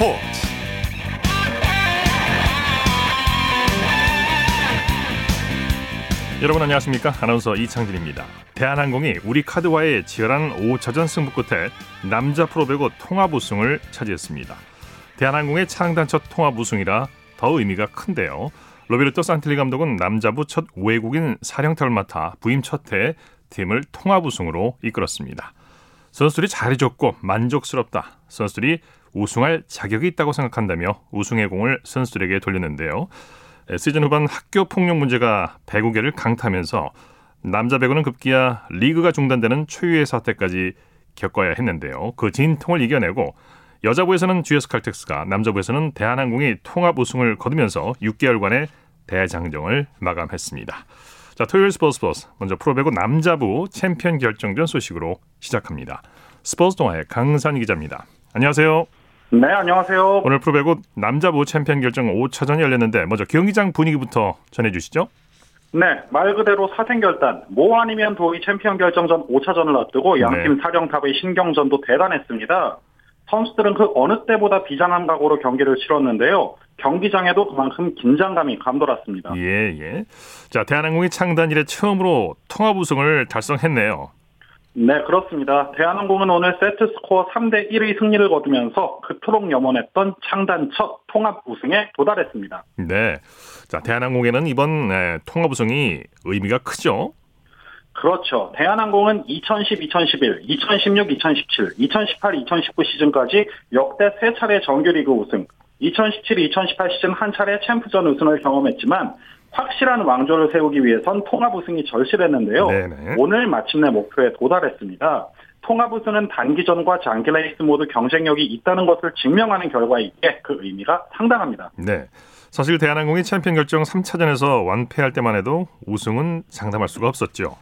스포츠. 여러분 안녕하십니까? 아나운서 이창진입니다. 대한항공이 우리 카드와의 치열한 5차전 승부 끝에 남자 프로배구 통합 우승을 차지했습니다. 대한항공의 창단 첫 통합 우승이라 더 의미가 큰데요. 로베르토 산틀리 감독은 남자부 첫 외국인 사령탑을 맡아 부임 첫 해 팀을 통합 우승으로 이끌었습니다. 선수들이 잘해줬고 만족스럽다. 선수들이 우승할 자격이 있다고 생각한다며 우승의 공을 선수들에게 돌렸는데요 시즌 후반 학교 폭력 문제가 배구계를 강타하면서 남자 배구는 급기야 리그가 중단되는 초유의 사태까지 겪어야 했는데요. 그 진통을 이겨내고 여자부에서는 GS 칼텍스가 남자부에서는 대한항공이 통합 우승을 거두면서 6개월간의 대장정을 마감했습니다. 자, 토요일 스포츠 스포츠 먼저 프로배구 남자부 챔피언 결정전 소식으로 시작합니다. 스포츠 동아의 강산 기자입니다. 안녕하세요. 네, 안녕하세요. 오늘 프로배구 남자부 챔피언 결정 5차전이 열렸는데 먼저 경기장 분위기부터 전해주시죠. 네, 말 그대로 사생결단, 뭐 아니면 도의 챔피언 결정전 5차전을 앞두고 양팀 네. 사령탑의 신경전도 대단했습니다. 선수들은 그 어느 때보다 비장한 각오로 경기를 치렀는데요. 경기장에도 그만큼 긴장감이 감돌았습니다. 예, 예. 자, 대한항공이 창단 이래 처음으로 통합 우승을 달성했네요. 네, 그렇습니다. 대한항공은 오늘 세트 스코어 3대 1의 승리를 거두면서 그토록 염원했던 창단 첫 통합 우승에 도달했습니다. 네. 자, 대한항공에는 이번 네, 통합 우승이 의미가 크죠. 그렇죠. 대한항공은 2010, 2011, 2016, 2017, 2018, 2019 시즌까지 역대 세 차례 정규리그 우승, 2017, 2018 시즌 한 차례 챔프전 우승을 경험했지만 확실한 왕조를 세우기 위해선 통합 우승이 절실했는데요. 네네. 오늘 마침내 목표에 도달했습니다. 통합 우승은 단기전과 장기 레이스 모두 경쟁력이 있다는 것을 증명하는 결과이기에 그 의미가 상당합니다. 네. 사실 대한항공이 챔피언 결정 3차전에서 완패할 때만 해도 우승은 장담할 수가 없었죠.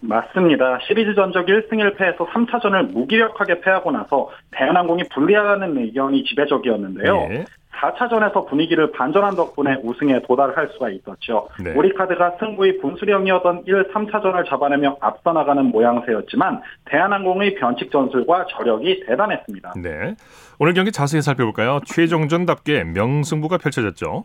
맞습니다. 시리즈 전적 1승 1패에서 3차전을 무기력하게 패하고 나서 대한항공이 불리하다는 의견이 지배적이었는데요. 예. 4차전에서 분위기를 반전한 덕분에 우승에 도달할 수가 있었죠. 네. 우리카드가 승부의 분수령이었던 1, 3차전을 잡아내며 앞서 나가는 모양새였지만 대한항공의 변칙 전술과 저력이 대단했습니다. 네. 오늘 경기 자세히 살펴볼까요? 최종전답게 명승부가 펼쳐졌죠.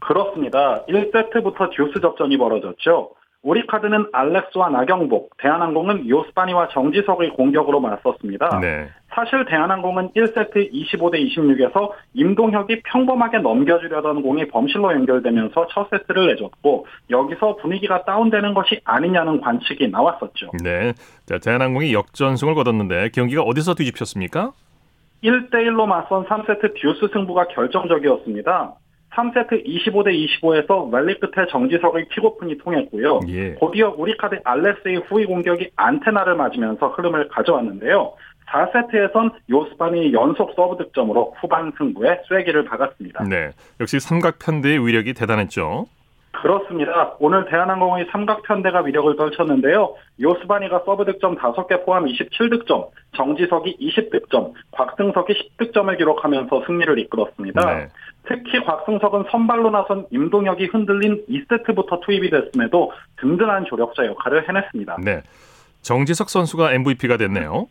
그렇습니다. 1세트부터 듀스 접전이 벌어졌죠. 우리 카드는 알렉스와 나경복, 대한항공은 요스파니와 정지석의 공격으로 맞섰습니다. 네. 사실 대한항공은 1세트 25대 26에서 임동혁이 평범하게 넘겨주려던 공이 범실로 연결되면서 첫 세트를 내줬고 여기서 분위기가 다운되는 것이 아니냐는 관측이 나왔었죠. 네. 자, 대한항공이 역전승을 거뒀는데 경기가 어디서 뒤집혔습니까? 1대1로 맞선 3세트 듀스 승부가 결정적이었습니다. 3세트 25대 25에서 랠리 끝에 정지석의 킥오픈이 통했고요. 예. 곧이어 우리카드 알렉스의 후위 공격이 안테나를 맞으면서 흐름을 가져왔는데요. 4세트에선 요스바니 연속 서브 득점으로 후반 승부에 쐐기를 박았습니다. 네. 역시 삼각편대의 위력이 대단했죠. 그렇습니다. 오늘 대한항공의 삼각편대가 위력을 떨쳤는데요. 요스바니가 서브 득점 5개 포함 27득점, 정지석이 20득점, 곽승석이 10득점을 기록하면서 승리를 이끌었습니다. 네. 특히 곽승석은 선발로 나선 임동혁이 흔들린 2세트부터 투입이 됐음에도 든든한 조력자 역할을 해냈습니다. 네. 정지석 선수가 MVP가 됐네요.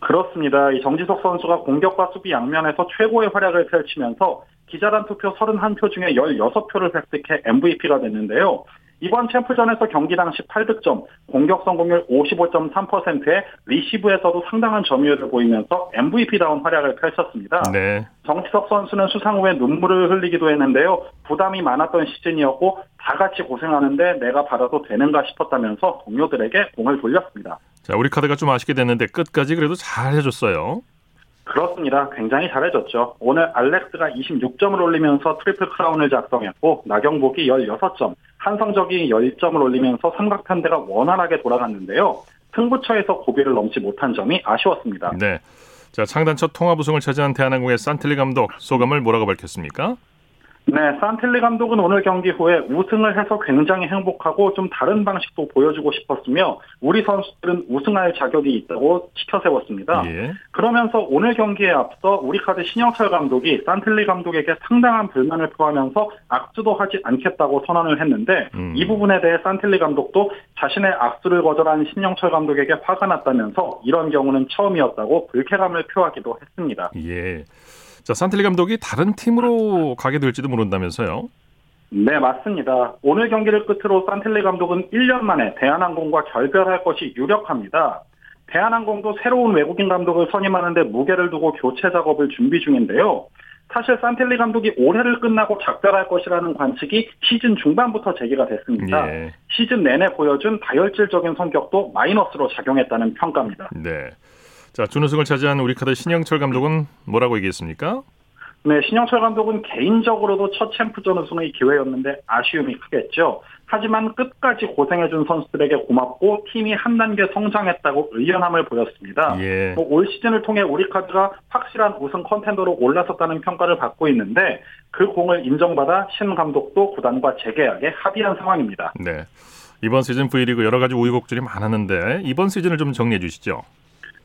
그렇습니다. 이 정지석 선수가 공격과 수비 양면에서 최고의 활약을 펼치면서 기자단 투표 31표 중에 16표를 획득해 MVP가 됐는데요. 이번 챔프전에서 경기 당시 8득점, 공격 성공률 55.3%에 리시브에서도 상당한 점유율을 보이면서 MVP다운 활약을 펼쳤습니다. 네. 정지석 선수는 수상 후에 눈물을 흘리기도 했는데요. 부담이 많았던 시즌이었고 다 같이 고생하는데 내가 받아도 되는가 싶었다면서 동료들에게 공을 돌렸습니다. 자, 우리 카드가 좀 아쉽게 됐는데 끝까지 그래도 잘 해줬어요. 그렇습니다. 굉장히 잘해줬죠. 오늘 알렉스가 26점을 올리면서 트리플 크라운을 작성했고 나경복이 16점, 한성정이 10점을 올리면서 삼각편대가 원활하게 돌아갔는데요. 승부처에서 고비를 넘지 못한 점이 아쉬웠습니다. 네. 자, 창단 첫 통합 우승을 차지한 대한항공의 산틸리 감독 소감을 뭐라고 밝혔습니까? 네, 산틸리 감독은 오늘 경기 후에 우승을 해서 굉장히 행복하고 좀 다른 방식도 보여주고 싶었으며 우리 선수들은 우승할 자격이 있다고 치켜세웠습니다. 예. 그러면서 오늘 경기에 앞서 우리 카드 신영철 감독이 산틸리 감독에게 상당한 불만을 표하면서 악수도 하지 않겠다고 선언을 했는데 음. 이 부분에 대해 산텔리 감독도 자신의 악수를 거절한 신영철 감독에게 화가 났다면서 이런 경우는 처음이었다고 불쾌감을 표하기도 했습니다. 예. 자, 산텔리 감독이 다른 팀으로 가게 될지도 모른다면서요? 네, 맞습니다. 오늘 경기를 끝으로 산텔리 감독은 1년 만에 대한항공과 결별할 것이 유력합니다. 대한항공도 새로운 외국인 감독을 선임하는데 무게를 두고 교체 작업을 준비 중인데요. 사실 산텔리 감독이 올해를 끝나고 작별할 것이라는 관측이 시즌 중반부터 제기가 됐습니다. 예. 시즌 내내 보여준 다혈질적인 성격도 마이너스로 작용했다는 평가입니다. 네. 자, 준우승을 차지한 우리 카드 신영철 감독은 뭐라고 얘기했습니까? 네, 신영철 감독은 개인적으로도 첫 챔프전 우승의 기회였는데 아쉬움이 크겠죠. 하지만 끝까지 고생해준 선수들에게 고맙고 팀이 한 단계 성장했다고 의연함을 보였습니다. 예. 뭐올 시즌을 통해 우리 카드가 확실한 우승 컨텐더로 올라섰다는 평가를 받고 있는데 그 공을 인정받아 신 감독도 구단과 재계약에 합의한 상황입니다. 네. 이번 시즌 V리그 여러 가지 우여곡절이 많았는데 이번 시즌을 좀 정리해 주시죠.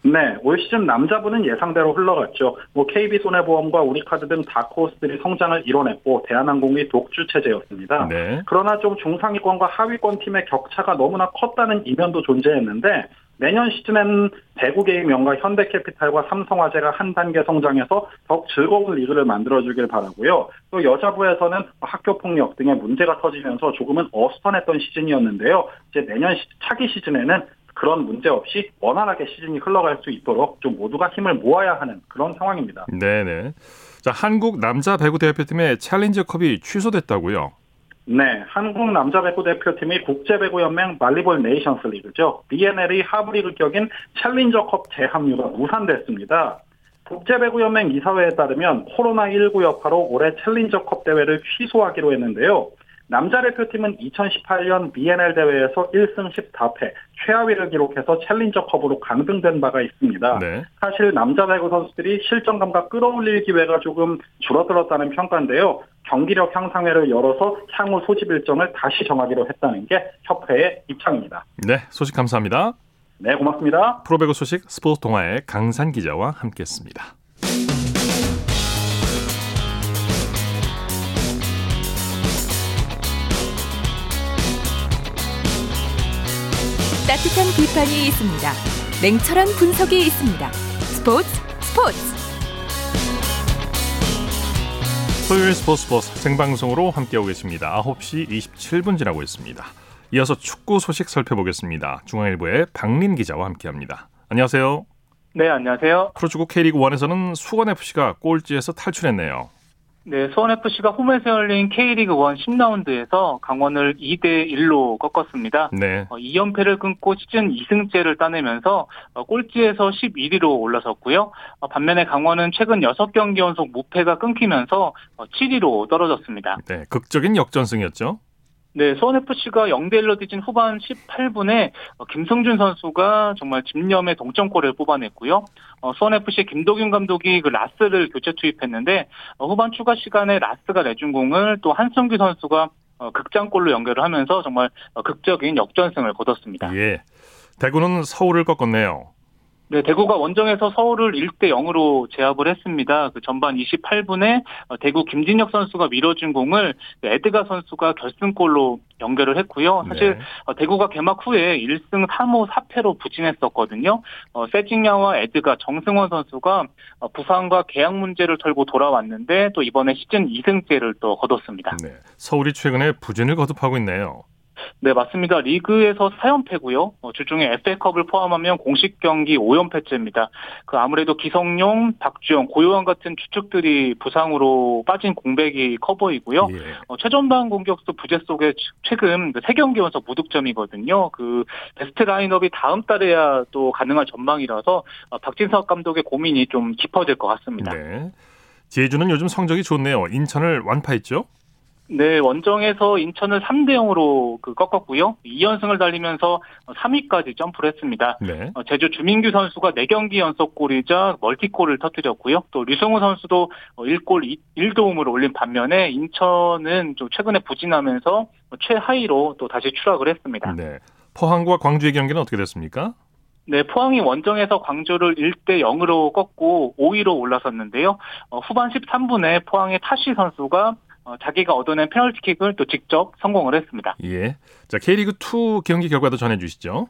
네, 올 시즌 남자부는 예상대로 흘러갔죠. 뭐 KB 손해보험과 우리카드 등 다크호스들이 성장을 이뤄냈고 대한항공이 독주 체제였습니다. 네. 그러나 좀 중상위권과 하위권 팀의 격차가 너무나 컸다는 이면도 존재했는데 내년 시즌에는 대구게임연과 현대캐피탈과 삼성화재가 한 단계 성장해서 더욱 즐거운 리그를 만들어주길 바라고요. 또 여자부에서는 학교폭력 등의 문제가 터지면서 조금은 어수선했던 시즌이었는데요. 이제 내년 시- 차기 시즌에는 그런 문제 없이 원활하게 시즌이 흘러갈 수 있도록 좀 모두가 힘을 모아야 하는 그런 상황입니다. 네네. 자, 한국 남자 배구 대표팀의 챌린저컵이 취소됐다고요. 네, 한국 남자 배구 대표팀이 국제 배구 연맹 말리볼 네이션스 리그죠. BNL의 하브리그 격인 챌린저컵 재합류가 무산됐습니다. 국제배구연맹 이사회에 따르면 코로나19 여파로 올해 챌린저컵 대회를 취소하기로 했는데요. 남자 대표팀은 2018년 BNL 대회에서 1승 14패, 최하위를 기록해서 챌린저컵으로 강등된 바가 있습니다. 네. 사실 남자 배구 선수들이 실전감과 끌어올릴 기회가 조금 줄어들었다는 평가인데요. 경기력 향상회를 열어서 향후 소집 일정을 다시 정하기로 했다는 게 협회의 입장입니다. 네, 소식 감사합니다. 네, 고맙습니다. 프로배구 소식 스포츠 동아의 강산 기자와 함께했습니다. 따뜻한 비판이 있습니다. 냉철한 분석이 있습니다. 스포츠 스포츠 토요일 스포츠 스포츠 생방송으로 함께하고 계십니다. 9시 27분 지나고 있습니다. 이어서 축구 소식 살펴보겠습니다. 중앙일보의 박린 기자와 함께합니다. 안녕하세요. 네, 안녕하세요. 프로축구 K리그 1에서는 수원FC가 꼴찌에서 탈출했네요. 네, 수원FC가 홈에서 열린 K리그 1 10라운드에서 강원을 2대 1로 꺾었습니다. 네. 어, 2연패를 끊고 시즌 2승째를 따내면서 어, 꼴찌에서 11위로 올라섰고요. 어, 반면에 강원은 최근 6경기 연속 무패가 끊기면서 어, 7위로 떨어졌습니다. 네, 극적인 역전승이었죠. 네, 수원FC가 0대 1로 뒤진 후반 18분에 김성준 선수가 정말 집념의 동점골을 뽑아냈고요. 어, 수원FC 김도균 감독이 그 라스를 교체 투입했는데 어, 후반 추가 시간에 라스가 내준 공을 또 한성규 선수가 어, 극장골로 연결을 하면서 정말 어, 극적인 역전승을 거뒀습니다. 예. 대구는 서울을 꺾었네요. 네, 대구가 원정에서 서울을 1대 0으로 제압을 했습니다. 그 전반 28분에 대구 김진혁 선수가 밀어준 공을 에드가 선수가 결승골로 연결을 했고요. 사실 네. 어, 대구가 개막 후에 1승 3호 4패로 부진했었거든요. 어, 세징야와 에드가 정승원 선수가 어, 부상과 계약 문제를 털고 돌아왔는데 또 이번에 시즌 2승째를 또 거뒀습니다. 네. 서울이 최근에 부진을 거듭하고 있네요. 네, 맞습니다. 리그에서 4연패고요. 어, 주중에 FA컵을 포함하면 공식 경기 5연패째입니다. 그 아무래도 기성용, 박주영, 고요한 같은 주축들이 부상으로 빠진 공백이 커 보이고요. 예. 어, 최전방 공격수 부재 속에 최- 최근 그 3경기 연속 무득점이거든요. 그 베스트 라인업이 다음 달에야 또 가능한 전망이라서 어, 박진석 감독의 고민이 좀 깊어질 것 같습니다. 네. 제주는 요즘 성적이 좋네요. 인천을 완파했죠? 네, 원정에서 인천을 3대 0으로 그 꺾었고요. 2연승을 달리면서 3위까지 점프를 했습니다. 네. 어, 제주 주민규 선수가 4경기 연속 골이자 멀티골을 터뜨렸고요. 또 류승우 선수도 1골 1도움을 올린 반면에 인천은 좀 최근에 부진하면서 최하위로 또 다시 추락을 했습니다. 네. 포항과 광주의 경기는 어떻게 됐습니까? 네, 포항이 원정에서 광주를 1대 0으로 꺾고 5위로 올라섰는데요. 어, 후반 13분에 포항의 타시 선수가 어, 자기가 얻어낸 페널티킥을 또 직접 성공을 했습니다. 예. 자, K리그 2 경기 결과도 전해 주시죠.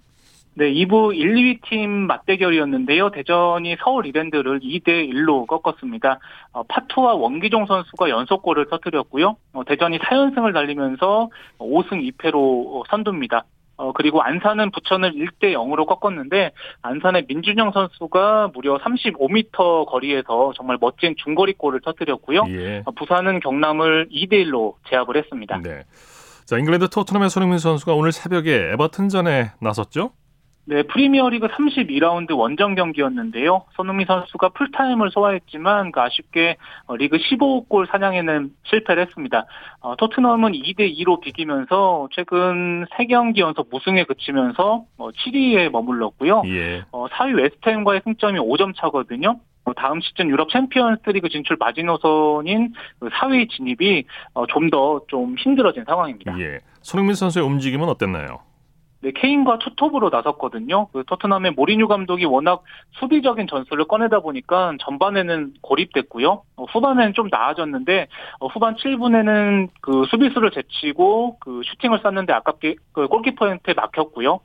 네, 2부 1, 2위 팀 맞대결이었는데요. 대전이 서울 이랜드를 2대 1로 꺾었습니다. 어, 파투와 원기종 선수가 연속골을 터뜨렸고요. 어, 대전이 4연승을 달리면서 5승 2패로 선두입니다. 어, 그리고 안산은 부천을 1대 0으로 꺾었는데, 안산의 민준영 선수가 무려 35m 거리에서 정말 멋진 중거리골을 터뜨렸고요. 예. 어, 부산은 경남을 2대 1로 제압을 했습니다. 네. 자, 잉글랜드 토트넘의 손흥민 선수가 오늘 새벽에 에버튼전에 나섰죠? 네, 프리미어리그 32라운드 원정 경기였는데요. 손흥민 선수가 풀타임을 소화했지만 그 아쉽게 어, 리그 15골 사냥에는 실패를 했습니다. 어, 토트넘은 2대 2로 비기면서 최근 3경기 연속 무승에 그치면서 어, 7위에 머물렀고요. 예. 어, 4위 웨스트햄과의 승점이 5점 차거든요. 어, 다음 시즌 유럽 챔피언스리그 진출 마지노선인 그 4위 진입이 어, 좀더좀 힘들어진 상황입니다. 예. 손흥민 선수의 움직임은 어땠나요? 네, 케인과 투톱으로 나섰거든요. 그 토트넘의 모리뉴 감독이 워낙 수비적인 전술을 꺼내다 보니까 전반에는 고립됐고요. 어, 후반에는 좀 나아졌는데 어, 후반 7분에는 그 수비수를 제치고 그 슈팅을 쐈는데 아깝게 그 골키퍼한테 막혔고요.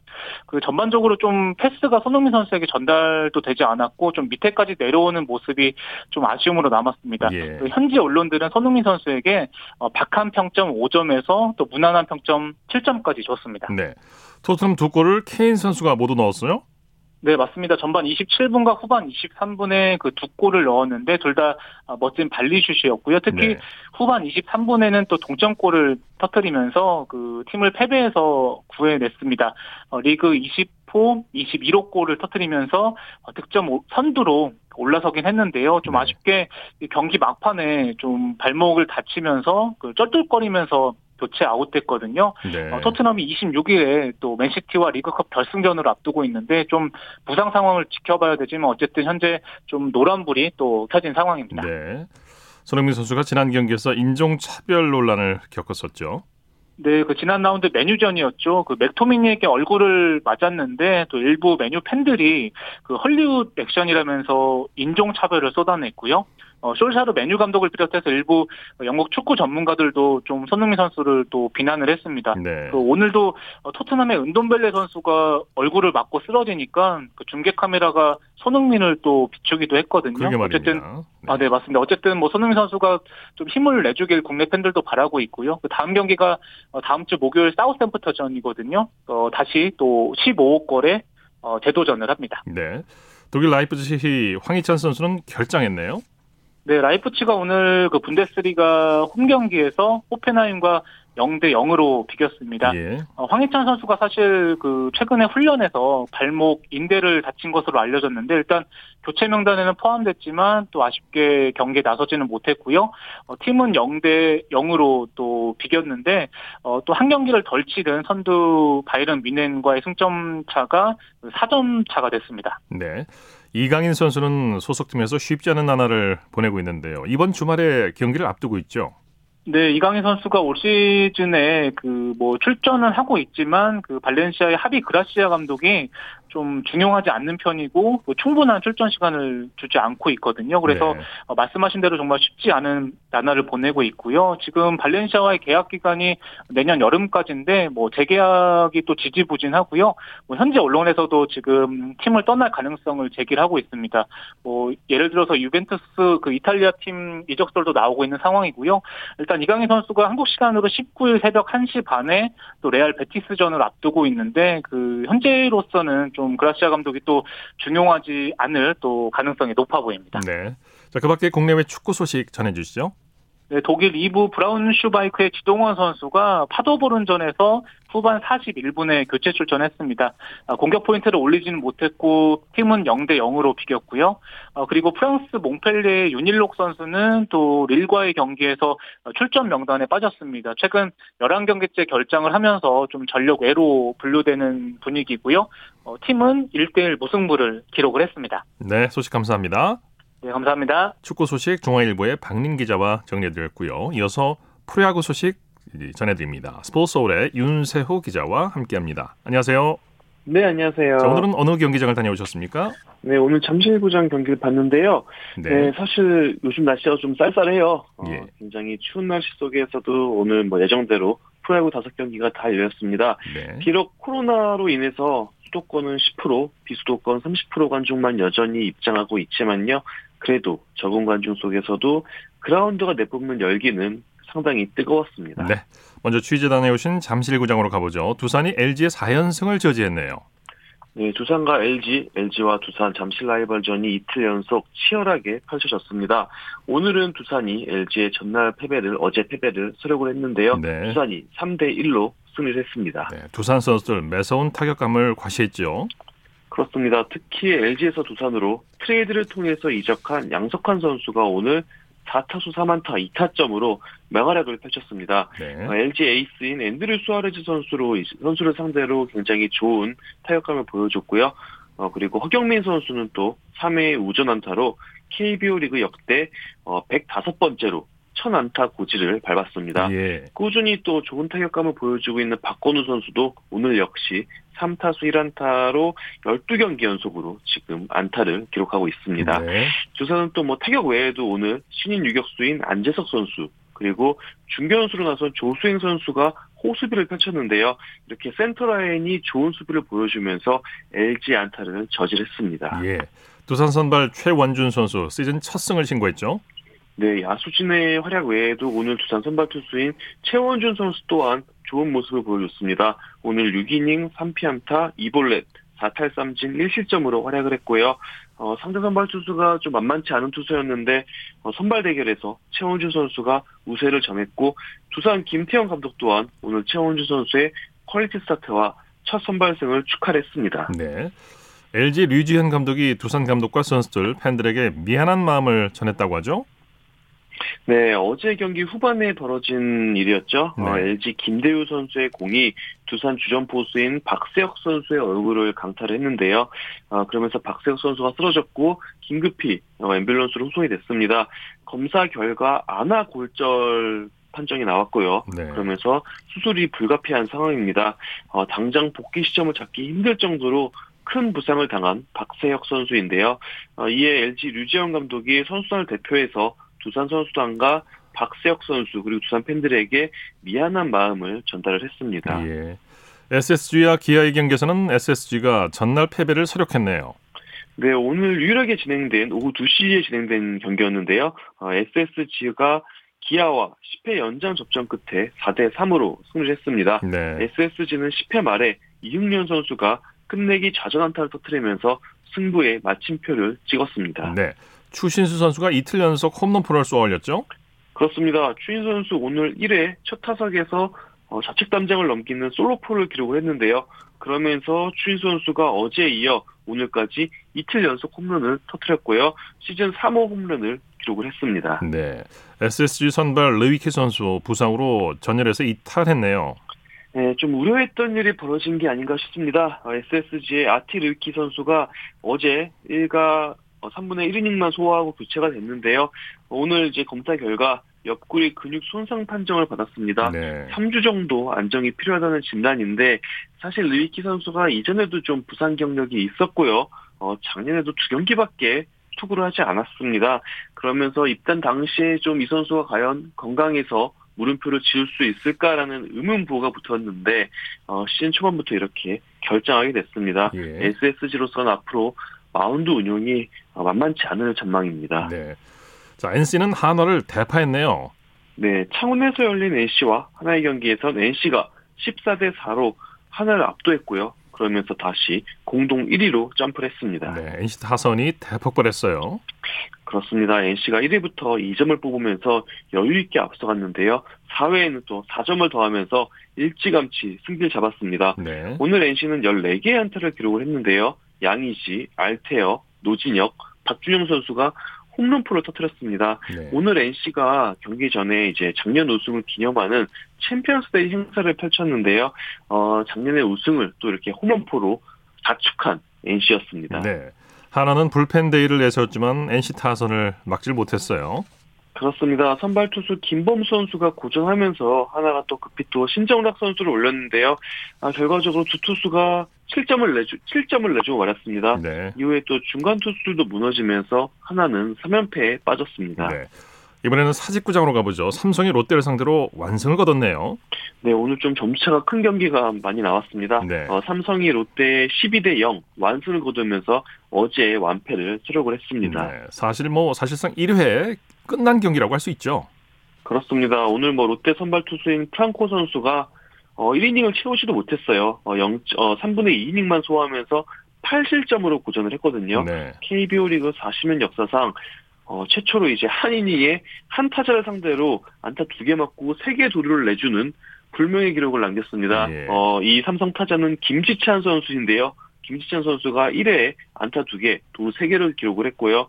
그 전반적으로 좀 패스가 손흥민 선수에게 전달도 되지 않았고 좀 밑에까지 내려오는 모습이 좀 아쉬움으로 남았습니다. 예. 그 현지 언론들은 손흥민 선수에게 어, 박한 평점 5점에서 또 무난한 평점 7점까지 줬습니다. 네. 토트넘 두 골을 케인 선수가 모두 넣었어요? 네, 맞습니다. 전반 27분과 후반 23분에 그 두 골을 넣었는데 둘 다 멋진 발리슛이었고요. 특히 네. 후반 23분에는 또 동점골을 터뜨리면서 그 팀을 패배해서 구해냈습니다. 어, 리그 20호, 21호 골을 터뜨리면서 어, 득점 오- 선두로 올라서긴 했는데요. 좀 네. 아쉽게 이 경기 막판에 좀 발목을 다치면서 그 쩔뚝거리면서 교체 아웃됐거든요. 네. 어, 토트넘이 26일에 또 맨시티와 리그컵 결승전을 앞두고 있는데 좀 부상 상황을 지켜봐야 되지만 어쨌든 현재 좀 노란불이 또 켜진 상황입니다. 네. 손흥민 선수가 지난 경기에서 인종차별 논란을 겪었었죠. 네, 그 지난 라운드 메뉴전이었죠. 그 맥토미니에게 얼굴을 맞았는데 또 일부 메뉴 팬들이 그 헐리우드 액션이라면서 인종 차별을 쏟아냈고요. 어, 솔샤르 메뉴 감독을 비롯해서 일부 영국 축구 전문가들도 좀 손흥민 선수를 또 비난을 했습니다. 네. 그 오늘도 어, 토트넘의 은돈벨레 선수가 얼굴을 맞고 쓰러지니까 그 중계 카메라가 손흥민을 또 비추기도 했거든요. 어쨌든 네. 아, 네, 맞습니다. 어쨌든 뭐 손흥민 선수가 좀 힘을 내주길 국내 팬들도 바라고 있고요. 그 다음 경기가 어, 다음 주 목요일 사우스햄프터전이거든요. 어, 다시 또 15골에 어, 재도전을 합니다. 네. 독일 라이프치히 황희찬 선수는 결장했네요. 네, 라이프치가 오늘 그 분데스리가 홈 경기에서 호펜하임과 0대 0으로 비겼습니다. 예. 어, 황희찬 선수가 사실 그 최근에 훈련에서 발목 인대를 다친 것으로 알려졌는데 일단 교체 명단에는 포함됐지만 또 아쉽게 경기에 나서지는 못했고요. 어, 팀은 0대 0으로 또 비겼는데 어, 또 한 경기를 덜 치른 선두 바이런 미넨과의 승점 차가 4점 차가 됐습니다. 네. 이강인 선수는 소속팀에서 쉽지 않은 나날을 보내고 있는데요. 이번 주말에 경기를 앞두고 있죠. 네, 이강인 선수가 올 시즌에 그 뭐 출전은 하고 있지만 그 발렌시아의 하비 그라시아 감독이 좀 중용하지 않는 편이고 그 충분한 출전 시간을 주지 않고 있거든요. 그래서 네. 어, 말씀하신 대로 정말 쉽지 않은 나날을 보내고 있고요. 지금 발렌시아와의 계약 기간이 내년 여름까지인데 뭐 재계약이 또 지지부진하고요. 뭐 현재 언론에서도 지금 팀을 떠날 가능성을 제기를 하고 있습니다. 뭐 예를 들어서 유벤투스 그 이탈리아 팀 이적설도 나오고 있는 상황이고요. 일단 이강인 선수가 한국 시간으로 19일 새벽 1시 반에 또 레알 베티스전을 앞두고 있는데 그 현재로서는 좀 그라시아 감독이 또 중용하지 않을 또 가능성이 높아 보입니다. 네. 자, 그 밖에 국내외 축구 소식 전해 주시죠. 네, 독일 2부 브라운 슈바이크의 지동원 선수가 파더보른전에서 후반 41분에 교체 출전했습니다. 아, 공격 포인트를 올리지는 못했고 팀은 0대 0으로 비겼고요. 어, 그리고 프랑스 몽펠리에의 윤일록 선수는 또 릴과의 경기에서 출전 명단에 빠졌습니다. 최근 11경기째 결장을 하면서 좀 전력 외로 분류되는 분위기고요. 어, 팀은 1대1 무승부를 기록을 했습니다. 네, 소식 감사합니다. 네, 감사합니다. 축구 소식 중앙일보의 박민 기자와 정리해드렸고요. 이어서 프로야구 소식 전해드립니다. 스포츠 서울의 윤세호 기자와 함께합니다. 안녕하세요. 네, 안녕하세요. 자, 오늘은 어느 경기장을 다녀오셨습니까? 네, 오늘 잠실구장 경기를 봤는데요. 네. 네, 사실 요즘 날씨가 좀 쌀쌀해요. 어, 예. 굉장히 추운 날씨 속에서도 오늘 뭐 예정대로 프로야구 5경기가 다 열렸습니다. 네. 비록 코로나로 인해서 수도권은 10%, 비수도권 30% 관중만 여전히 입장하고 있지만요. 그래도 적은 관중 속에서도 그라운드가 내뿜는 열기는 상당히 뜨거웠습니다. 네. 먼저 취재 다녀오신 잠실구장으로 가보죠. 두산이 LG의 4연승을 저지했네요. 네, 두산과 LG, LG와 두산 잠실 라이벌전이 이틀 연속 치열하게 펼쳐졌습니다. 오늘은 두산이 LG의 전날 패배를 어제 패배를 설욕을 했는데요. 네. 두산이 3대 1로 승리를 했습니다. 네, 두산 선수들 매서운 타격감을 과시했죠. 그렇습니다. 특히 LG에서 두산으로 트레이드를 통해서 이적한 양석환 선수가 오늘 4타수 4안타 2타점으로 맹활약을 펼쳤습니다. 네. 어, LG 에이스인 앤드류 수아레즈 선수로 이- 선수를 상대로 굉장히 좋은 타격감을 보여줬고요. 어, 그리고 허경민 선수는 또 3회 우전 안타로 KBO 리그 역대 어, 105번째로 1000안타 고지를 밟았습니다. 예. 꾸준히 또 좋은 타격감을 보여주고 있는 박건우 선수도 오늘 역시 3타수 1안타로 12경기 연속으로 지금 안타를 기록하고 있습니다. 네. 두산은 또 뭐 타격 외에도 오늘 신인 유격수인 안재석 선수 그리고 중견수로 나선 조수행 선수가 호수비를 펼쳤는데요. 이렇게 센터라인이 좋은 수비를 보여주면서 LG 안타를 저질했습니다. 예. 두산 선발 최원준 선수 시즌 첫 승을 신고했죠. 네, 야수진의 활약 외에도 오늘 두산 선발 투수인 최원준 선수 또한 좋은 모습을 보여줬습니다. 오늘 6이닝 3피안타 2볼넷 4탈3진 1실점으로 활약을 했고요. 어, 상대 선발 투수가 좀 만만치 않은 투수였는데 어, 선발 대결에서 최원준 선수가 우세를 점했고 두산 김태형 감독 또한 오늘 최원준 선수의 퀄리티 스타트와 첫 선발승을 축하를 했습니다. 네. LG 류지현 감독이 두산 감독과 선수들 팬들에게 미안한 마음을 전했다고 하죠. 네, 어제 경기 후반에 벌어진 일이었죠. 어, 네. LG 김대우 선수의 공이 두산 주전 포수인 박세혁 선수의 얼굴을 강타를 했는데요. 어, 그러면서 박세혁 선수가 쓰러졌고 긴급히 어, 앰뷸런스로 후송이 됐습니다. 검사 결과 안아 골절 판정이 나왔고요. 네. 그러면서 수술이 불가피한 상황입니다. 어, 당장 복귀 시점을 잡기 힘들 정도로 큰 부상을 당한 박세혁 선수인데요. 어, 이에 LG 류지영 감독이 선수단을 대표해서 두산 선수단과 박세혁 선수 그리고 두산 팬들에게 미안한 마음을 전달을 했습니다. 예. SSG와 기아의 경기에서는 SSG가 전날 패배를 서력했네요. 네, 오늘 유일하게 진행된 오후 2시에 진행된 경기였는데요. 어, SSG가 기아와 10회 연장 접전 끝에 4대 3으로 승리를 했습니다. 네. SSG는 10회 말에 이흥년 선수가 끝내기 좌전 안타를 터뜨리면서 승부에 마침표를 찍었습니다. 네. 추신수 선수가 이틀 연속 홈런포를 쏘아 올렸죠. 그렇습니다. 추인 선수 오늘 1회 첫 타석에서 어, 좌측 담장을 넘기는 솔로포를 기록을 했는데요. 그러면서 추신수 선수가 어제에 이어 오늘까지 이틀 연속 홈런을 터뜨렸고요. 시즌 3호 홈런을 기록을 했습니다. 네. SSG 선발 르위키 선수 부상으로 전열에서 이탈했네요. 네, 좀 우려했던 일이 벌어진 게 아닌가 싶습니다. 어, SSG의 아티 르위키 선수가 어제 1과 3분의 1이닝만 소화하고 교체가 됐는데요. 오늘 이제 검사 결과 옆구리 근육 손상 판정을 받았습니다. 네. 3주 정도 안정이 필요하다는 진단인데 사실 르위키 선수가 이전에도 좀 부상 경력이 있었고요. 어, 작년에도 두 경기밖에 투구를 하지 않았습니다. 그러면서 입단 당시에 좀 이 선수가 과연 건강해서 물음표를 지을 수 있을까라는 의문부호가 붙었는데 어, 시즌 초반부터 이렇게 결장하게 됐습니다. 예. SSG로서는 앞으로 마운드 운용이 어, 만만치 않을 전망입니다. 네. 자, NC는 한화를 대파했네요. 네, 창원에서 열린 NC와 한화의 경기에선 NC가 14대 4로 하나를 압도했고요. 그러면서 다시 공동 1위로 점프를 했습니다. 네. NC 타선이 대폭발했어요. 그렇습니다. NC가 1위부터 2점을 뽑으면서 여유 있게 앞서갔는데요. 4회에는 또 4점을 더하면서 일찌감치 승기를 잡았습니다. 네. 오늘 NC는 14개의 안타를 기록을 했는데요. 양희지, 알테어, 노진혁, 박준영 선수가 홈런포를 터뜨렸습니다. 네. 오늘 NC가 경기 전에 이제 작년 우승을 기념하는 챔피언스데이 행사를 펼쳤는데요. 어, 작년의 우승을 또 이렇게 홈런포로 자축한 NC였습니다. 네. 한화는 불펜 데이를 내세웠지만 NC 타선을 막질 못했어요. 그렇습니다. 선발 투수 김범수 선수가 고전하면서 한화가 또 급히 또 신정락 선수를 올렸는데요. 아, 결과적으로 두 투수가 7점을 내주 7점을 내주고 말았습니다. 네. 이후에 또 중간 투수들도 무너지면서 한화는 3연패에 빠졌습니다. 네. 이번에는 사직구장으로 가보죠. 삼성이 롯데를 상대로 완승을 거뒀네요. 네, 오늘 좀 점수차가 큰 경기가 많이 나왔습니다. 네. 어, 삼성이 롯데 12대 0 완승을 거두면서 어제 완패를 수록을 했습니다. 네, 사실 뭐 사실상 1회 끝난 경기라고 할 수 있죠. 그렇습니다. 오늘 뭐 롯데 선발 투수인 프랑코 선수가 어, 1이닝을 채우지도 못했어요. 어, 0, 어, 3분의 2이닝만 소화하면서 8실점으로 고전을 했거든요. 네. KBO 리그 40년 역사상 어, 최초로 이제 한 이닝에 한 타자를 상대로 안타 두 개 맞고 세 개 도루를 내주는 불명의 기록을 남겼습니다. 예. 어, 이 삼성 타자는 김지찬 선수인데요. 김지찬 선수가 1회에 안타 두 개, 도루 세 개를 기록을 했고요.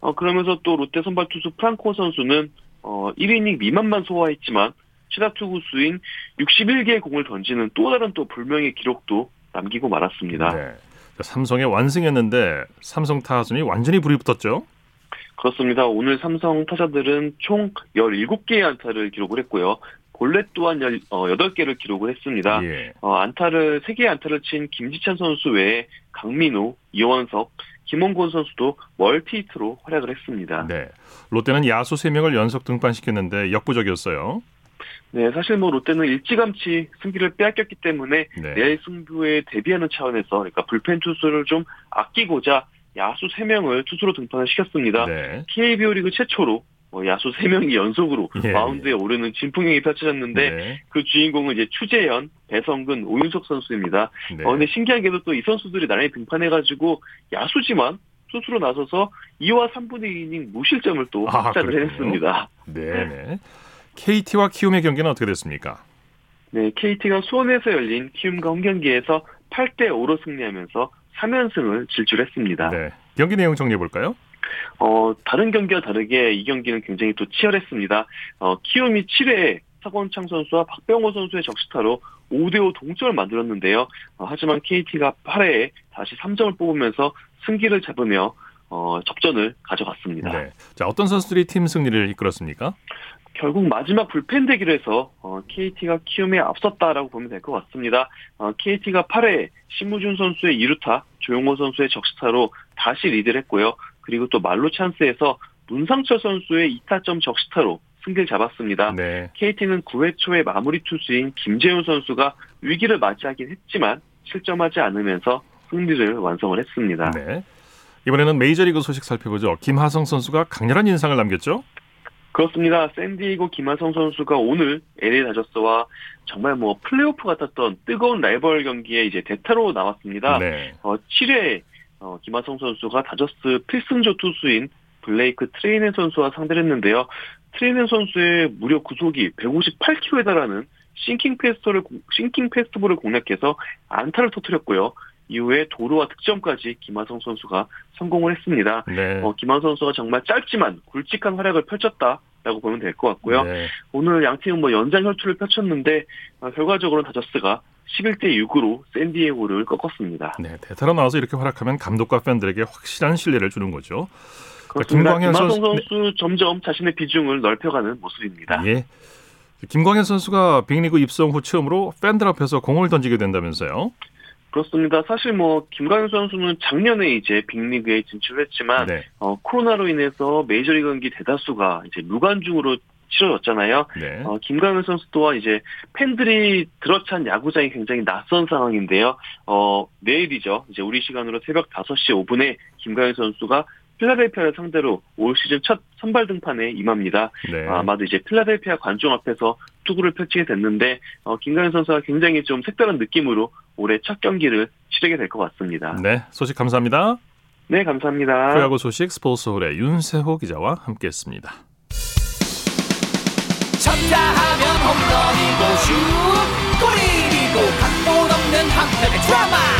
어, 그러면서 또 롯데 선발 투수 프랑코 선수는 어, 1이닝 미만만 소화했지만 최다 투구수인 61개의 공을 던지는 또 다른 또 불명의 기록도 남기고 말았습니다. 네. 삼성의 완승했는데 삼성 타선이 완전히 불이 붙었죠. 그렇습니다. 오늘 삼성 타자들은 총 17개의 안타를 기록을 했고요. 볼넷 또한 8개를 기록을 했습니다. 예. 어, 안타를 3개의 안타를 친 김지찬 선수 외에 강민우, 이원석, 김원곤 선수도 멀티히트로 활약을 했습니다. 네. 롯데는 야수 3명을 연속 등판시켰는데 역부족이었어요. 네, 사실 뭐 롯데는 일찌감치 승기를 빼앗겼기 때문에 네. 내일 승부에 대비하는 차원에서 그러니까 불펜 투수를 좀 아끼고자 야수 3명을 투수로 등판을 시켰습니다. 네. KBO 리그 최초로 뭐 야수 3명이 연속으로 예, 마운드에 오르는 진풍경이 펼쳐졌는데 네. 그 주인공은 이제 추재현, 배성근, 오윤석 선수입니다. 네. 어, 근데 신기하게도 또 이 선수들이 나란히 등판해가지고 야수지만 투수로 나서서 2와 3분의 2이닝 무실점을 또 아, 확장을 그렇군요. 해냈습니다. 네. 네. KT와 키움의 경기는 어떻게 됐습니까? 네, KT가 수원에서 열린 키움과 홈 경기에서 8대 5로 승리하면서 3연승을 질주했습니다. 네. 경기 내용 정리해 볼까요? 어, 다른 경기와 다르게 이 경기는 굉장히 또 치열했습니다. 어, 키움이 7회에 사건창 선수와 박병호 선수의 적시타로 5대5 동점을 만들었는데요. 어, 하지만 KT가 8회에 다시 3점을 뽑으면서 승기를 잡으며 어, 접전을 가져갔습니다. 네. 자, 어떤 선수들이 팀 승리를 이끌었습니까? 결국 마지막 불펜 대결에서 어, KT가 키움에 앞섰다라고 보면 될 것 같습니다. 어, KT가 8회에 신무준 선수의 2루타, 조용호 선수의 적시타로 다시 리드를 했고요. 그리고 또 말로 찬스에서 문상철 선수의 2타점 적시타로 승기를 잡았습니다. 네. KT는 9회 초에 마무리 투수인 김재훈 선수가 위기를 맞이하긴 했지만 실점하지 않으면서 승리를 완성을 했습니다. 네. 이번에는 메이저리그 소식 살펴보죠. 김하성 선수가 강렬한 인상을 남겼죠? 그렇습니다. 샌디에이고 김하성 선수가 오늘 LA 다저스와 정말 뭐 플레이오프 같았던 뜨거운 라이벌 경기에 이제 대타로 나왔습니다. 네. 어, 7회 어, 김하성 선수가 다저스 필승조 투수인 블레이크 트레이넨 선수와 상대를 했는데요. 트레이넨 선수의 무려 구속이 158km에 달하는 싱킹 패스트를 싱킹 패스트볼을 공략해서 안타를 터뜨렸고요. 이후에 도루와 득점까지 김하성 선수가 성공을 했습니다. 네. 어, 김하성 선수가 정말 짧지만 굵직한 활약을 펼쳤다 라고 보면 될 것 같고요. 네. 오늘 양 팀은 뭐 연장 혈투를 펼쳤는데 어, 결과적으로는 다저스가 11대 6으로 샌디에고를 꺾었습니다. 네, 대타로 나와서 이렇게 활약하면 감독과 팬들에게 확실한 신뢰를 주는 거죠. 그렇습니다. 김광현 선수- 선수, 점점 자신의 비중을 넓혀가는 모습입니다. 예. 김광현 선수가 빅리그 입성 후 처음으로 팬들 앞에서 공을 던지게 된다면서요? 그렇습니다. 사실 뭐 김광현 선수는 작년에 이제 빅리그에 진출했지만 네. 어, 코로나로 인해서 메이저리그 경기 대다수가 이제 무관중으로 치러졌잖아요. 네. 어, 김광현 선수 또한 이제 팬들이 들어찬 야구장이 굉장히 낯선 상황인데요. 어, 내일이죠. 이제 우리 시간으로 새벽 5시 5분에 김광현 선수가 필라델피아를 상대로 올 시즌 첫 선발 등판에 임합니다. 네. 아, 아마도 이제 필라델피아 관중 앞에서 투구를 펼치게 됐는데 어, 김광현 선수가 굉장히 좀 색다른 느낌으로 올해 첫 경기를 치르게 될 것 같습니다. 네, 소식 감사합니다. 네, 감사합니다. 프로야구 소식 스포츠홀의 윤세호 기자와 함께했습니다. 쳤다 하면 홈런이고 슛 골이고 각본 없는 한편의 드라마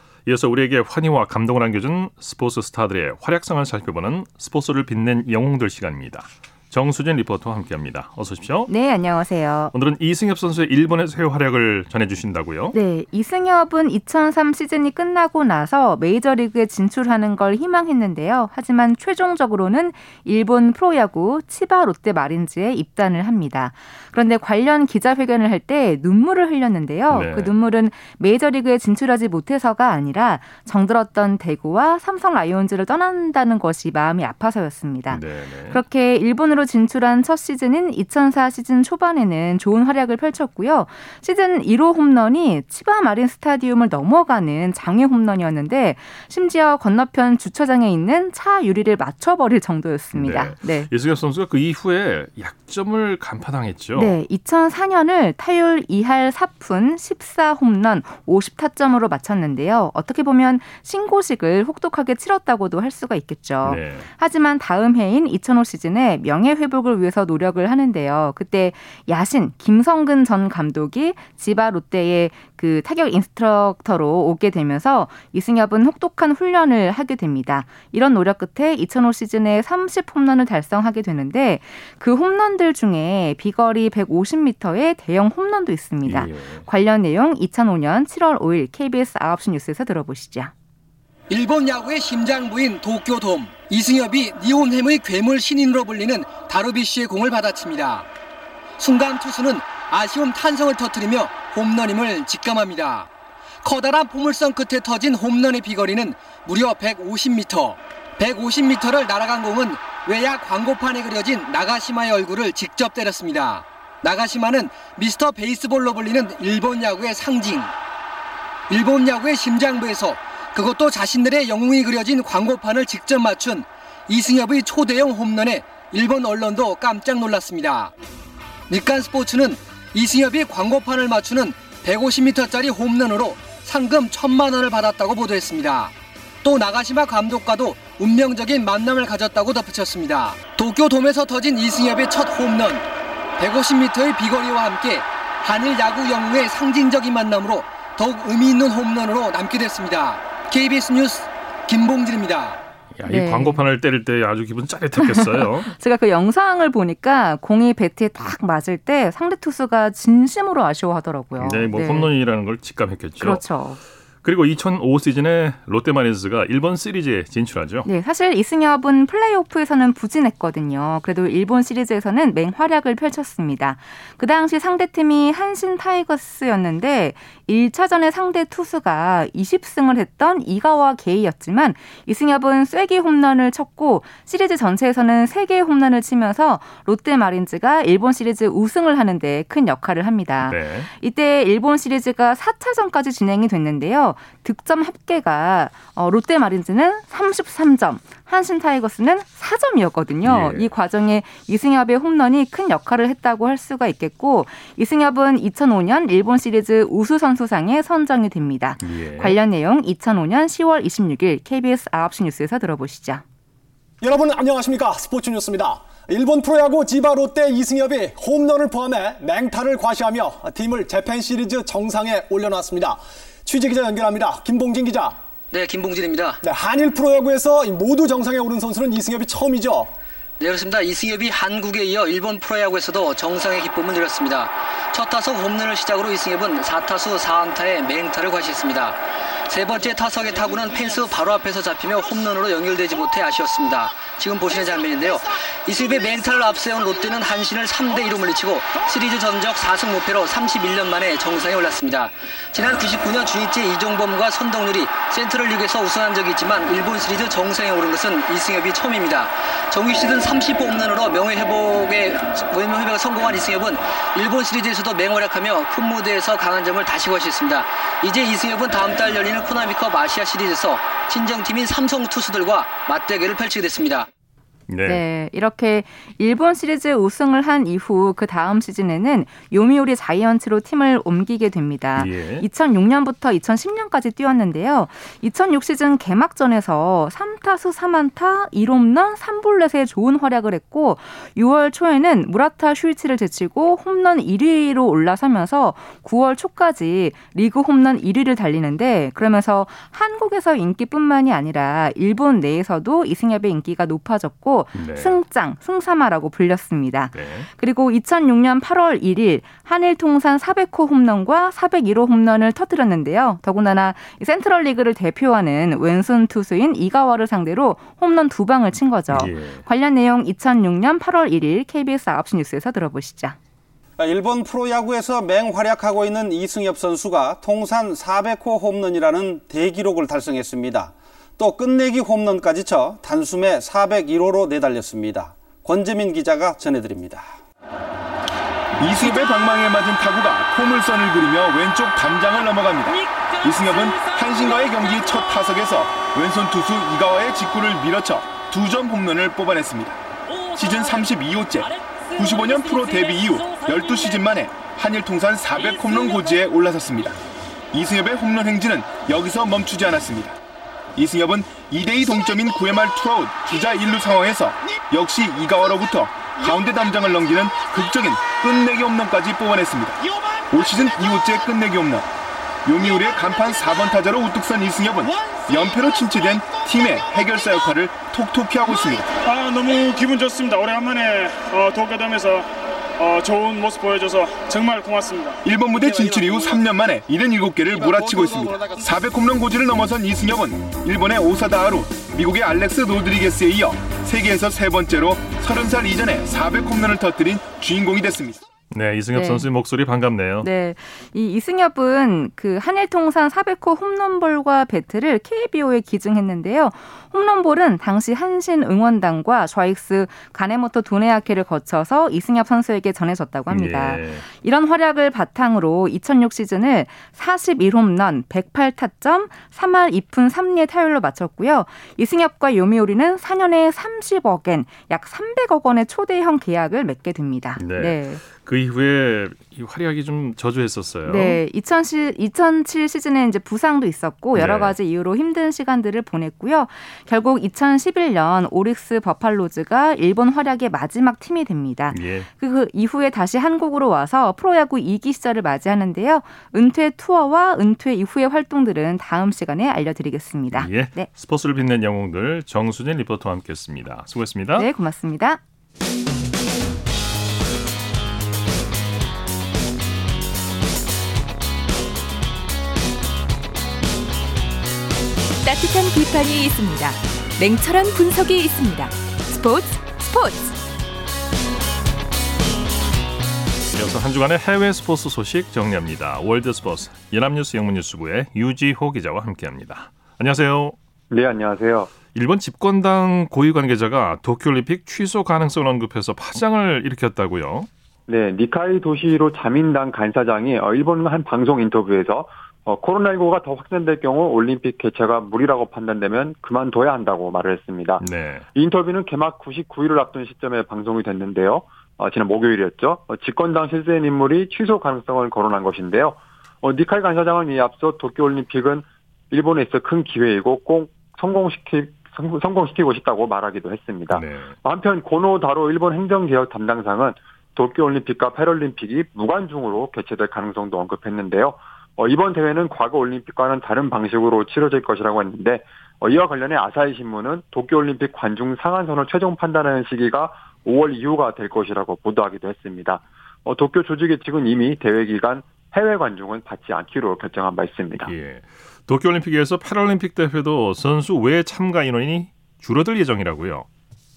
이어서 우리에게 환희와 감동을 안겨준 스포츠 스타들의 활약상을 살펴보는 스포츠를 빛낸 영웅들 시간입니다. 정수진 리포터와 함께합니다. 어서 오십시오. 네, 안녕하세요. 오늘은 이승엽 선수의 일본에서의 활약을 전해주신다고요? 네, 이승엽은 2003 시즌이 끝나고 나서 메이저리그에 진출하는 걸 희망했는데요. 하지만 최종적으로는 일본 프로야구 치바 롯데 마린즈에 입단을 합니다. 그런데 관련 기자회견을 할 때 눈물을 흘렸는데요. 네. 그 눈물은 메이저리그에 진출하지 못해서가 아니라 정들었던 대구와 삼성 라이온즈를 떠난다는 것이 마음이 아파서였습니다. 네, 네. 그렇게 일본으로 진출한 첫 시즌인 2004 시즌 초반에는 좋은 활약을 펼쳤고요. 시즌 1호 홈런이 치바 마린 스타디움을 넘어가는 장애 홈런이었는데 심지어 건너편 주차장에 있는 차 유리를 맞춰버릴 정도였습니다. 네. 이승엽 선수가 그 이후에 약점을 간파당했죠. 네, 2004년을 타율 2할 4푼 14홈런 50타점으로 마쳤는데요. 어떻게 보면 신고식을 혹독하게 치렀다고도 할 수가 있겠죠. 네. 하지만 다음 해인 2005 시즌에 명예 회복을 위해서 노력을 하는데요. 그때 야신 김성근 전 감독이 지바 롯데의 그 타격 인스트럭터로 오게 되면서 이승엽은 혹독한 훈련을 하게 됩니다. 이런 노력 끝에 2005 시즌에 30 홈런을 달성하게 되는데 그 홈런들 중에 비거리 150m의 대형 홈런도 있습니다. 예. 관련 내용 2005년 7월 5일 KBS 9시 뉴스에서 들어보시죠. 일본 야구의 심장부인 도쿄돔 이승엽이 니혼햄의 괴물 신인으로 불리는 다루비쉬의 공을 받아칩니다. 순간 투수는 아쉬움 탄성을 터뜨리며 홈런임을 직감합니다. 커다란 포물선 끝에 터진 홈런의 비거리는 무려 150m. 150m를 날아간 공은 외야 광고판에 그려진 나가시마의 얼굴을 직접 때렸습니다. 나가시마는 미스터 베이스볼로 불리는 일본 야구의 상징. 일본 야구의 심장부에서 그것도 자신들의 영웅이 그려진 광고판을 직접 맞춘 이승엽의 초대형 홈런에 일본 언론도 깜짝 놀랐습니다.日刊 스포츠는 이승엽이 광고판을 맞추는 150m짜리 홈런으로 상금 1천만 원을 받았다고 보도했습니다. 또 나가시마 감독과도 운명적인 만남을 가졌다고 덧붙였습니다. 도쿄돔에서 터진 이승엽의 첫 홈런 150m의 비거리와 함께 한일 야구 영웅의 상징적인 만남으로 더욱 의미 있는 홈런으로 남게 됐습니다. KBS 뉴스 김봉진입니다. 야, 이 네. 광고판을 때릴 때 아주 기분 짜릿했겠어요. 제가 그 영상을 보니까 공이 배트에 딱 맞을 때 상대 투수가 진심으로 아쉬워하더라고요. 네, 뭐 홈런이라는 걸 직감했겠죠. 그렇죠. 그리고 2005 시즌에 롯데 마린즈가 일본 시리즈에 진출하죠. 네, 사실 이승엽은 플레이오프에서는 부진했거든요. 그래도 일본 시리즈에서는 맹활약을 펼쳤습니다. 그 당시 상대팀이 한신 타이거스였는데 1차전에 상대 투수가 20승을 했던 이가와 게이였지만 이승엽은 쐐기 홈런을 쳤고 시리즈 전체에서는 3개의 홈런을 치면서 롯데 마린즈가 일본 시리즈 우승을 하는데 큰 역할을 합니다. 네. 이때 일본 시리즈가 4차전까지 진행이 됐는데요. 득점 합계가 어, 롯데 마린즈는 33점, 한신 타이거스는 4점이었거든요. 예. 이 과정에 이승엽의 홈런이 큰 역할을 했다고 할 수가 있겠고 이승엽은 2005년 일본 시리즈 우수 선수상에 선정이 됩니다. 예. 관련 내용 2005년 10월 26일 KBS 9시 뉴스에서 들어보시죠. 여러분 안녕하십니까 스포츠 뉴스입니다. 일본 프로야구 지바 롯데 이승엽이 홈런을 포함해 맹타를 과시하며 팀을 재팬 시리즈 정상에 올려놨습니다. 취재 기자 연결합니다. 김봉진 기자. 네, 김봉진입니다. 네, 한일 프로야구에서 모두 정상에 오른 선수는 이승엽이 처음이죠. 네, 그렇습니다. 이승엽이 한국에 이어 일본 프로야구에서도 정상의 기쁨을 누렸습니다. 첫 타석 홈런을 시작으로 이승엽은 4타수 4안타의 맹타를 과시했습니다. 세 번째 타석의 타구는 펜스 바로 앞에서 잡히며 홈런으로 연결되지 못해 아쉬웠습니다. 지금 보시는 장면인데요. 이승엽의 맹타를 앞세운 롯데는 한신을 3대2로 물리치고 시리즈 전적 4승 무패로 31년 만에 정상에 올랐습니다. 지난 99년 중위째 이종범과 손동률이 센트럴 리그에서 우승한 적이 있지만 일본 시리즈 정상에 오른 것은 이승엽이 처음입니다. 정규 시즌 30호 홈런으로 명예회복에 명예회복에 성공한 이승엽은 일본 시리즈에서 도 맹활약하며 큰 무대에서 강한 점을 다시 과시했습니다. 이제 이승엽은 다음 달 열리는 코나미컵 아시아 시리즈에서 친정팀인 삼성 투수들과 맞대결을 펼치게 됐습니다. 네. 네, 이렇게 일본 시리즈 우승을 한 이후 그 다음 시즌에는 요미우리 자이언츠로 팀을 옮기게 됩니다. 예. 2006년부터 2010년까지 뛰었는데요. 2006 시즌 개막전에서 3타수 3안타 1홈런 3볼넷에 좋은 활약을 했고 6월 초에는 무라타 슈이치를 제치고 홈런 1위로 올라서면서 9월 초까지 리그 홈런 1위를 달리는데 그러면서 한국에서 인기뿐만이 아니라 일본 내에서도 이승엽의 인기가 높아졌고 네. 승짱, 승사마라고 불렸습니다. 네. 그리고 2006년 8월 1일 한일 통산 400호 홈런과 401호 홈런을 터뜨렸는데요. 더군다나 이 센트럴 리그를 대표하는 왼손 투수인 이가와를 상대로 홈런 두 방을 친 거죠. 예. 관련 내용 2006년 8월 1일 KBS 9시 뉴스에서 들어보시죠. 일본 프로야구에서 맹활약하고 있는 이승엽 선수가 통산 400호 홈런이라는 대기록을 달성했습니다. 또 끝내기 홈런까지 쳐 단숨에 401호로 내달렸습니다. 권재민 기자가 전해드립니다. 이승엽의 방망이에 맞은 타구가 포물선을 그리며 왼쪽 담장을 넘어갑니다. 이승엽은 한신과의 경기 첫 타석에서 왼손 투수 이가와의 직구를 밀어쳐 두 점 홈런을 뽑아냈습니다. 시즌 32호째, 95년 프로 데뷔 이후 12시즌 만에 한일 통산 400 홈런 고지에 올라섰습니다. 이승엽의 홈런 행진은 여기서 멈추지 않았습니다. 이승엽은 2대2 동점인 9회 말 투아웃 주자 1루 상황에서 역시 이가와로부터 가운데 담장을 넘기는 극적인 끝내기 홈런까지 뽑아냈습니다. 올 시즌 2호째 끝내기 홈런. 요미우리의 간판 4번 타자로 우뚝 선 이승엽은 연패로 침체된 팀의 해결사 역할을 톡톡히 하고 있습니다. 아 너무 기분 좋습니다. 오래간만에 어, 도쿄돔에서 어, 좋은 모습 보여줘서 정말 고맙습니다. 일본 무대 진출 이후 3년 만에 77개를 몰아치고 있습니다. 400 홈런 고지를 넘어선 이승엽은 일본의 오사다 하루, 미국의 알렉스 로드리게스에 이어 세계에서 세 번째로 30살 이전에 400 홈런을 터뜨린 주인공이 됐습니다. 네, 이승엽 네. 선수의 목소리 반갑네요. 네. 이 이승엽은 그 한일 통산 400호 홈런볼과 배트를 KBO에 기증했는데요. 홈런볼은 당시 한신 응원단과 좌익스 가네모토 도네아케를 거쳐서 이승엽 선수에게 전해졌다고 합니다. 예. 이런 활약을 바탕으로 2006 시즌을 41홈런, 108타점, 3할 2푼 3리의 타율로 마쳤고요. 이승엽과 요미오리는 4년에 30억 엔, 약 300억 원의 초대형 계약을 맺게 됩니다. 네. 그 이후에 이 활약이 좀 저조했었어요. 네, 2007, 2007 시즌에 이제 부상도 있었고 여러 네. 가지 이유로 힘든 시간들을 보냈고요. 결국 2011년 오릭스 버팔로즈가 일본 활약의 마지막 팀이 됩니다. 예. 그, 그 이후에 다시 한국으로 와서 프로야구 2기 시절을 맞이하는데요. 은퇴 투어와 은퇴 이후의 활동들은 다음 시간에 알려드리겠습니다. 예. 네. 스포츠를 빛낸 영웅들 정수진 리포터와 함께했습니다. 수고했습니다. 네, 고맙습니다. 따뜻한 비판이 있습니다. 냉철한 분석이 있습니다. 스포츠 스포츠 이어서 한 주간의 해외 스포츠 소식 정리합니다. 월드 스포츠 연합뉴스 영문뉴스부의 유지호 기자와 함께합니다. 안녕하세요. 네, 안녕하세요. 일본 집권당 고위 관계자가 도쿄올림픽 취소 가능성을 언급해서 파장을 일으켰다고요. 네, 니카이 도시로 자민당 간사장이 어, 일본 한 방송 인터뷰에서 어, 코로나19가 더 확산될 경우 올림픽 개최가 무리라고 판단되면 그만둬야 한다고 말을 했습니다. 네. 이 인터뷰는 개막 99일을 앞둔 시점에 방송이 됐는데요. 어, 지난 목요일이었죠. 어, 집권당 실세인 인물이 취소 가능성을 거론한 것인데요. 어, 니카이 간사장은 이 앞서 도쿄올림픽은 일본에 있어 큰 기회이고 꼭 성공시키, 성- 성공시키고 싶다고 말하기도 했습니다. 네. 한편 고노 다로 일본 행정개혁 담당상은 도쿄올림픽과 패럴림픽이 무관중으로 개최될 가능성도 언급했는데요. 어, 이번 대회는 과거 올림픽과는 다른 방식으로 치러질 것이라고 했는데 어, 이와 관련해 아사히 신문은 도쿄올림픽 관중 상한선을 최종 판단하는 시기가 5월 이후가 될 것이라고 보도하기도 했습니다. 어, 도쿄 조직의 측은 이미 대회 기간 해외 관중은 받지 않기로 결정한 바 있습니다. 예. 도쿄올림픽에서 패럴림픽 대회도 선수 외 참가 인원이 줄어들 예정이라고요.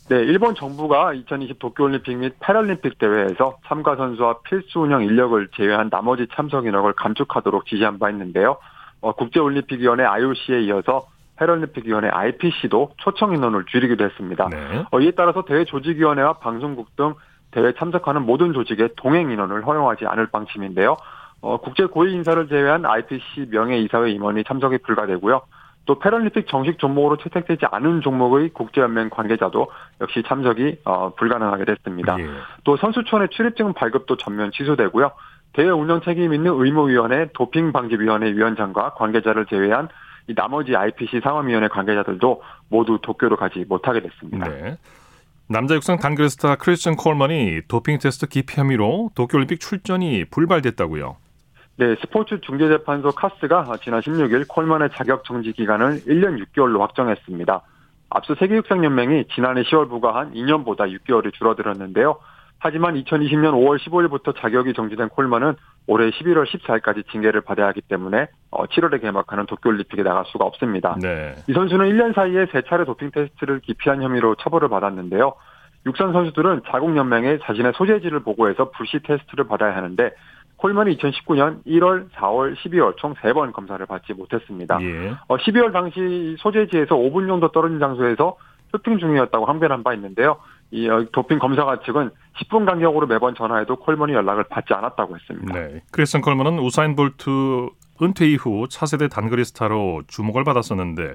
네, 일본 정부가 2020 도쿄올림픽 및 패럴림픽 대회에서 참가 선수와 필수 운영 인력을 제외한 나머지 참석 인원을 감축하도록 지시한 바 있는데요. 어, 국제올림픽위원회 IOC에 이어서 패럴림픽위원회 IPC도 초청 인원을 줄이기도 했습니다. 네. 어, 이에 따라서 대회 조직위원회와 방송국 등 대회 참석하는 모든 조직의 동행 인원을 허용하지 않을 방침인데요. 어, 국제 고위 인사를 제외한 IPC 명예 이사회 임원이 참석이 불가되고요. 또 패럴림픽 정식 종목으로 채택되지 않은 종목의 국제연맹 관계자도 역시 참석이 어, 불가능하게 됐습니다. 예. 또 선수촌의 출입증 발급도 전면 취소되고요. 대회 운영 책임 있는 의무위원회 도핑방지위원회 위원장과 관계자를 제외한 이 나머지 IPC 상임위원회 관계자들도 모두 도쿄로 가지 못하게 됐습니다. 네. 남자 육상 단거리 스타 크리스천 콜먼이 도핑 테스트 기피 혐의로 도쿄올림픽 출전이 불발됐다고요. 네, 스포츠 중재재판소 CAS가 지난 16일 콜먼의 자격 정지 기간을 1년 6개월로 확정했습니다. 앞서 세계육상연맹이 지난해 10월 부과한 2년보다 6개월이 줄어들었는데요. 하지만 2020년 5월 15일부터 자격이 정지된 콜먼은 올해 11월 14일까지 징계를 받아야 하기 때문에 7월에 어, 개막하는 도쿄올림픽에 나갈 수가 없습니다. 네. 이 선수는 1년 사이에 3차례 도핑 테스트를 기피한 혐의로 처벌을 받았는데요. 육상 선수들은 자국 연맹에 자신의 소재지를 보고해서 불시 테스트를 받아야 하는데 콜먼이 2019년 1월, 4월, 12월 총 3번 검사를 받지 못했습니다. 예. 어, 12월 당시 소재지에서 5분 정도 떨어진 장소에서 쇼핑 중이었다고 항변한 바 있는데요. 이 어, 도핑 검사관 측은 10분 간격으로 매번 전화해도 콜먼이 연락을 받지 않았다고 했습니다. 네. 크리스천 콜먼은 우사인 볼트 은퇴 이후 차세대 단거리 스타로 주목을 받았었는데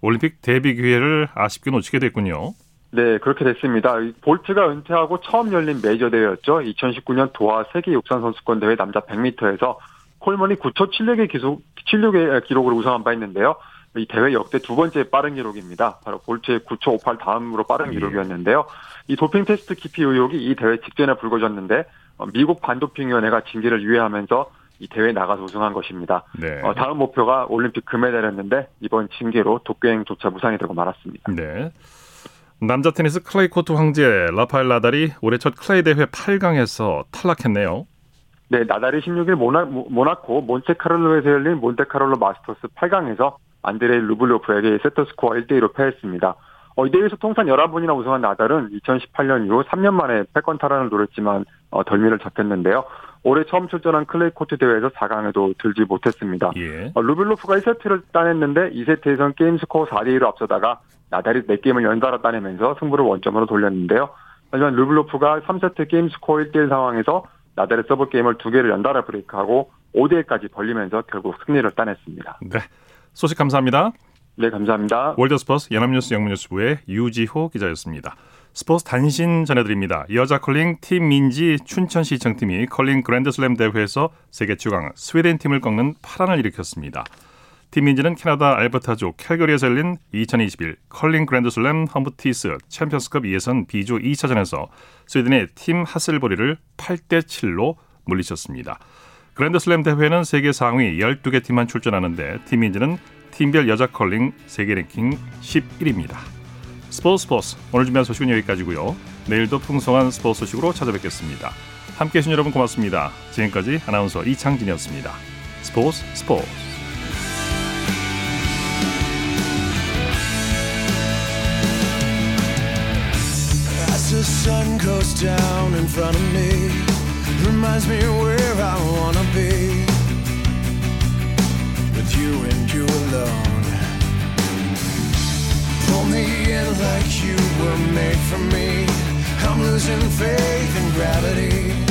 올림픽 데뷔 기회를 아쉽게 놓치게 됐군요. 네, 그렇게 됐습니다. 볼트가 은퇴하고 처음 열린 메이저 대회였죠. 2019년 도하 세계 육상 선수권 대회 남자 100m에서 콜먼이 9초 76의 기록, 76의 기록을 우승한 바 있는데요. 이 대회 역대 두 번째 빠른 기록입니다. 바로 볼트의 9초 58 다음으로 빠른 예. 기록이었는데요. 이 도핑 테스트 기피 의혹이 이 대회 직전에 불거졌는데 어, 미국 반도핑위원회가 징계를 유예하면서 이 대회에 나가서 우승한 것입니다. 네. 어, 다음 목표가 올림픽 금메달이었는데 이번 징계로 도쿄행조차 무산이 되고 말았습니다. 네. 남자 테니스 클레이 코트 황제 라파엘 나달이 올해 첫 클레이 대회 8강에서 탈락했네요. 네, 나달이 16일 모나, 모나코 몬테카를로에서 열린 몬테카를로 마스터스 8강에서 안드레이 루블로프에게 세트스코어 1대 2로 패했습니다. 어, 이 대회에서 통산 11번이나 우승한 나달은 2018년 이후 3년 만에 패권 탈환을 노렸지만 어, 덜미를 잡혔는데요. 올해 처음 출전한 클레이 코트 대회에서 4강에도 들지 못했습니다. 예. 어, 루블로프가 1세트를 따냈는데 2세트에선 게임 스코어 4대 2로 앞서다가 나달이 4게임을 연달아 따내면서 승부를 원점으로 돌렸는데요. 하지만 루블로프가 3세트 게임 스코어 1대1 상황에서 나달의 서브 게임을 2개를 연달아 브레이크하고 5대1까지 벌리면서 결국 승리를 따냈습니다. 네. 소식 감사합니다. 네, 감사합니다. 월드스포츠 연합뉴스 영문뉴스부의 유지호 기자였습니다. 스포츠 단신 전해드립니다. 여자 컬링 팀 민지 춘천시청팀이 컬링 그랜드슬램 대회에서 세계 최강 스웨덴 팀을 꺾는 파란을 일으켰습니다. 팀 민지는 캐나다 알버타주 캘거리에서 열린 2021 컬링 그랜드슬램 험프티스 챔피언스컵 2예선 B조 2차전에서 스웨덴의 팀 하슬보리를 8대 7로 물리쳤습니다. 그랜드슬램 대회는 세계 상위 12개 팀만 출전하는데 팀 민지는 팀별 여자 컬링 세계 랭킹 11위입니다. 스포츠 스포츠 오늘 준비한 소식은 여기까지고요. 내일도 풍성한 스포츠 소식으로 찾아뵙겠습니다. 함께해 주신 여러분 고맙습니다. 지금까지 아나운서 이창진이었습니다. 스포츠 스포츠 sun goes down in front of me, reminds me where I wanna be. With you and you alone. Pull me in like you were made for me. I'm losing faith in gravity.